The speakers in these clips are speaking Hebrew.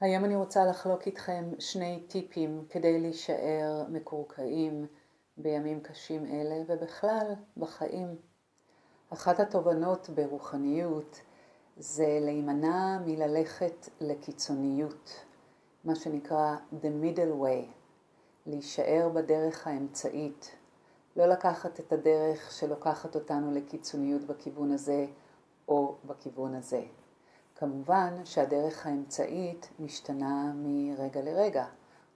היום אני רוצה לחלוק איתכם שני טיפים כדי להישאר מקורקעים בימים קשים אלה ובכלל בחיים. אחת התובנות ברוחניות זה להימנע מללכת לקיצוניות, מה שנקרא the middle way, להישאר בדרך האמצעית, לא לקחת את הדרך שלוקחת אותנו לקיצוניות בכיוון הזה או בכיוון הזה. כמובן שהדרך האמצעית משתנה מרגע לרגע.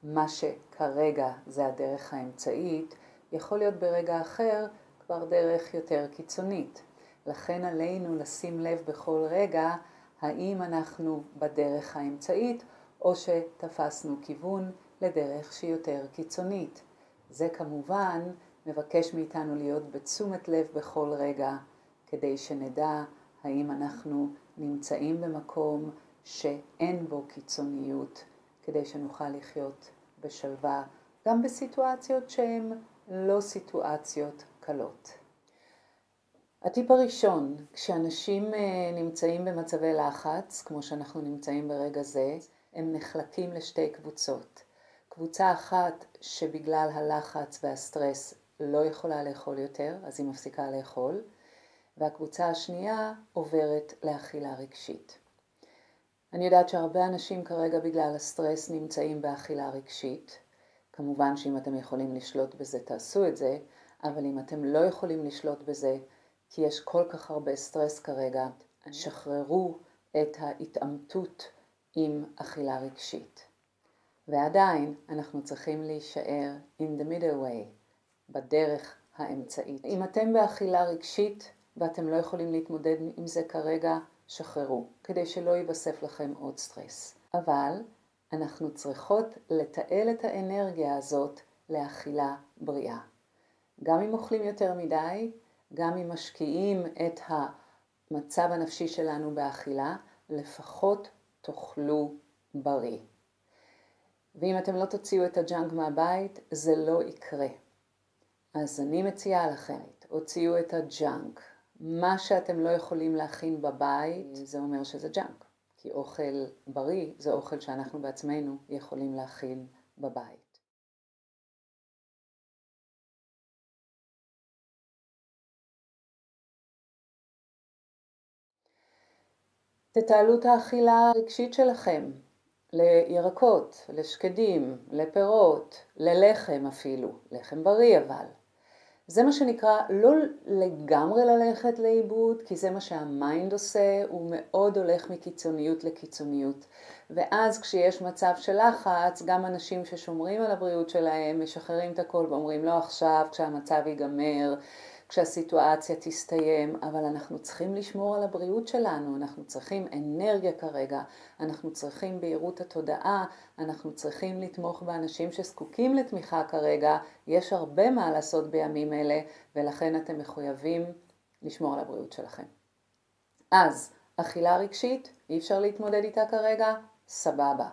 מה שכרגע זה הדרך האמצעית, יכול להיות ברגע אחר כבר דרך יותר קיצונית. לכן עלינו לשים לב בכל רגע האם אנחנו בדרך האמצעית או שתפסנו כיוון לדרך שהיא יותר קיצונית. זה כמובן מבקש מאיתנו להיות בתשומת לב בכל רגע כדי שנדע האם אנחנו נמצאים במקום שאין בו קיצוניות, כדי שנוכל לחיות בשלווה, גם בסיטואציות שהן לא סיטואציות קלות. הטיפ הראשון, כשאנשים אה, נמצאים במצבי לחץ, כמו שאנחנו נמצאים ברגע זה, הם נחלקים לשתי קבוצות. קבוצה אחת שבגלל הלחץ והסטרס לא יכולה לאכול יותר, אז היא מפסיקה לאכול, והקבוצה השנייה עוברת לאכילה רגשית. אני יודעת שהרבה אנשים כרגע בגלל הסטרס נמצאים באכילה רגשית. כמובן שאם אתם יכולים לשלוט בזה תעשו את זה, אבל אם אתם לא יכולים לשלוט בזה כי יש כל כך הרבה סטרס כרגע, שחררו את ההתעמתות עם אכילה רגשית. ועדיין אנחנו צריכים להישאר in the middle way, בדרך האמצעית. אם אתם באכילה רגשית, ואתם לא יכולים להתמודד עם זה כרגע, שחררו, כדי שלא ייווסף לכם עוד סטרס. אבל אנחנו צריכות לתעל את האנרגיה הזאת לאכילה בריאה. גם אם אוכלים יותר מדי, גם אם משקיטים את המצב הנפשי שלנו באכילה, לפחות תאכלו בריא. ואם אתם לא תוציאו את הג'אנק מהבית, זה לא יקרה. אז אני מציעה לכם, הוציאו את הג'אנק, מה שאתם לא יכולים להכין בבית, זה אומר שזה ג'אנק. כי אוכל בריא זה אוכל שאנחנו בעצמנו יכולים להכין בבית. תתעלו את האכילה הרגשית שלכם לירקות, לשקדים, לפירות, ללחם אפילו, לחם בריא אבל. זה מה שנקרא לא לגמרי ללכת לאיבוד, כי זה מה שהמיינד עושה, הוא מאוד הולך מקיצוניות לקיצוניות. ואז כשיש מצב של לחץ, גם אנשים ששומרים על הבריאות שלהם משחררים את הכל ואומרים לא עכשיו, כשהמצב ייגמר, כשהסיטואציה תסתיים, אבל אנחנו צריכים לשמור על הבריאות שלנו, אנחנו צריכים אנרגיה כרגע, אנחנו צריכים בהירות התודעה, אנחנו צריכים לתמוך באנשים שזקוקים לתמיכה כרגע, יש הרבה מה לעשות בימים אלה, ולכן אתם מחויבים לשמור על הבריאות שלכם. אז, אכילה רגשית, אי אפשר להתמודד איתה כרגע? סבבה.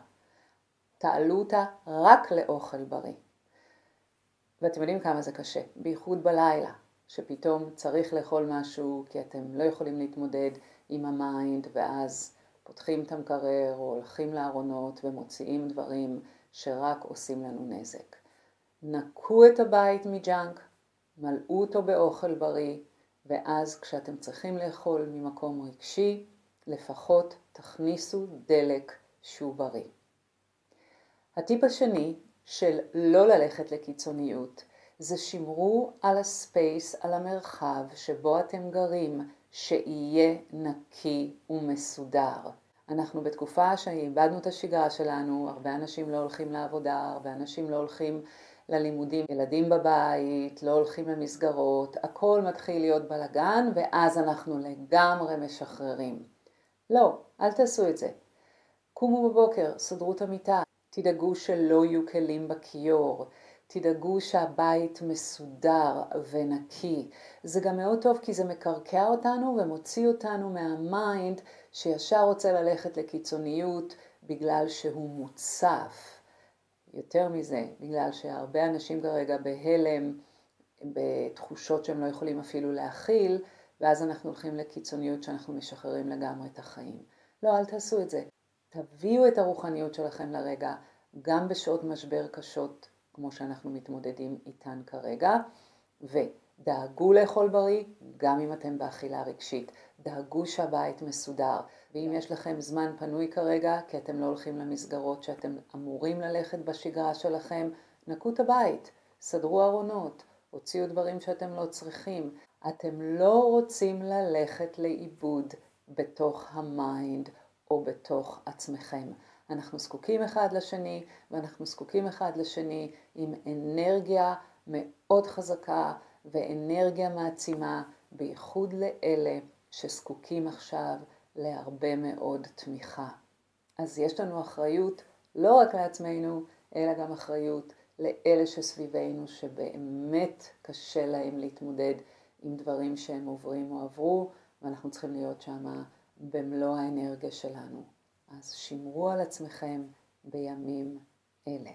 תעלו אותה רק לאוכל בריא. ואתם יודעים כמה זה קשה, בייחוד בלילה. שפתאום צריך לאכול משהו כי אתם לא יכולים להתמודד עם ה mind ואז פותחים את המקרר או הולכים לארונות ומוציאים דברים שרק עושים לנו נזק. נקו את הבית מג'אנק, מלאו אותו באוכל בריא, ואז כשאתם צריכים לאכול ממקום רגשי, לפחות תכניסו דלק שהוא בריא. הטיפ השני של לא ללכת לקיצוניות זה שמרו על הספייס, על המרחב שבו אתם גרים, שיהיה נקי ומסודר. אנחנו בתקופה שאיבדנו את השגרה שלנו, הרבה אנשים לא הולכים לעבודה, הרבה אנשים לא הולכים ללימודים, ילדים בבית, לא הולכים למסגרות, הכל מתחיל להיות בלאגן ואז אנחנו לגמרי משחררים. לא, אל תעשו את זה. קומו בבוקר, סדרו את המיטה, תדאגו שלא יהיו כלים בכיור, תדאגו שהבית מסודר ונקי. זה גם מאוד טוב כי זה מקרקע אותנו ומוציא אותנו מה mind שישר רוצה ללכת לקיצוניות בגלל שהוא מוצף. יותר מזה, בגלל שהרבה אנשים כרגע בהלם, בתחושות שהם לא יכולים אפילו להכיל, ואז אנחנו הולכים לקיצוניות שאנחנו משחררים לגמרי את החיים. לא, אל תעשו את זה. תביאו את הרוחניות שלכם לרגע, גם בשעות משבר קשות, כמו שאנחנו מתמודדים איתן כרגע, ודאגו לאכול בריא, גם אם אתם באכילה רגשית. דאגו שהבית מסודר, ואם יש לכם זמן פנוי כרגע, כי אתם לא הולכים למסגרות שאתם אמורים ללכת בשגרה שלכם, נקו את הבית, סדרו ארונות, הוציאו דברים שאתם לא צריכים. אתם לא רוצים ללכת לאיבוד בתוך ה mind או בתוך עצמכם. אנחנו זקוקים אחד לשני, ואנחנו זקוקים אחד לשני עם אנרגיה מאוד חזקה ואנרגיה מעצימה, בייחוד לאלה שזקוקים עכשיו להרבה מאוד תמיכה. אז יש לנו אחריות לא רק לעצמנו, אלא גם אחריות לאלה שסביבנו שבאמת קשה להם להתמודד עם דברים שהם עוברים או עברו, ואנחנו צריכים להיות שם במלוא האנרגיה שלנו. אז שמרו על עצמכם בימים אלה.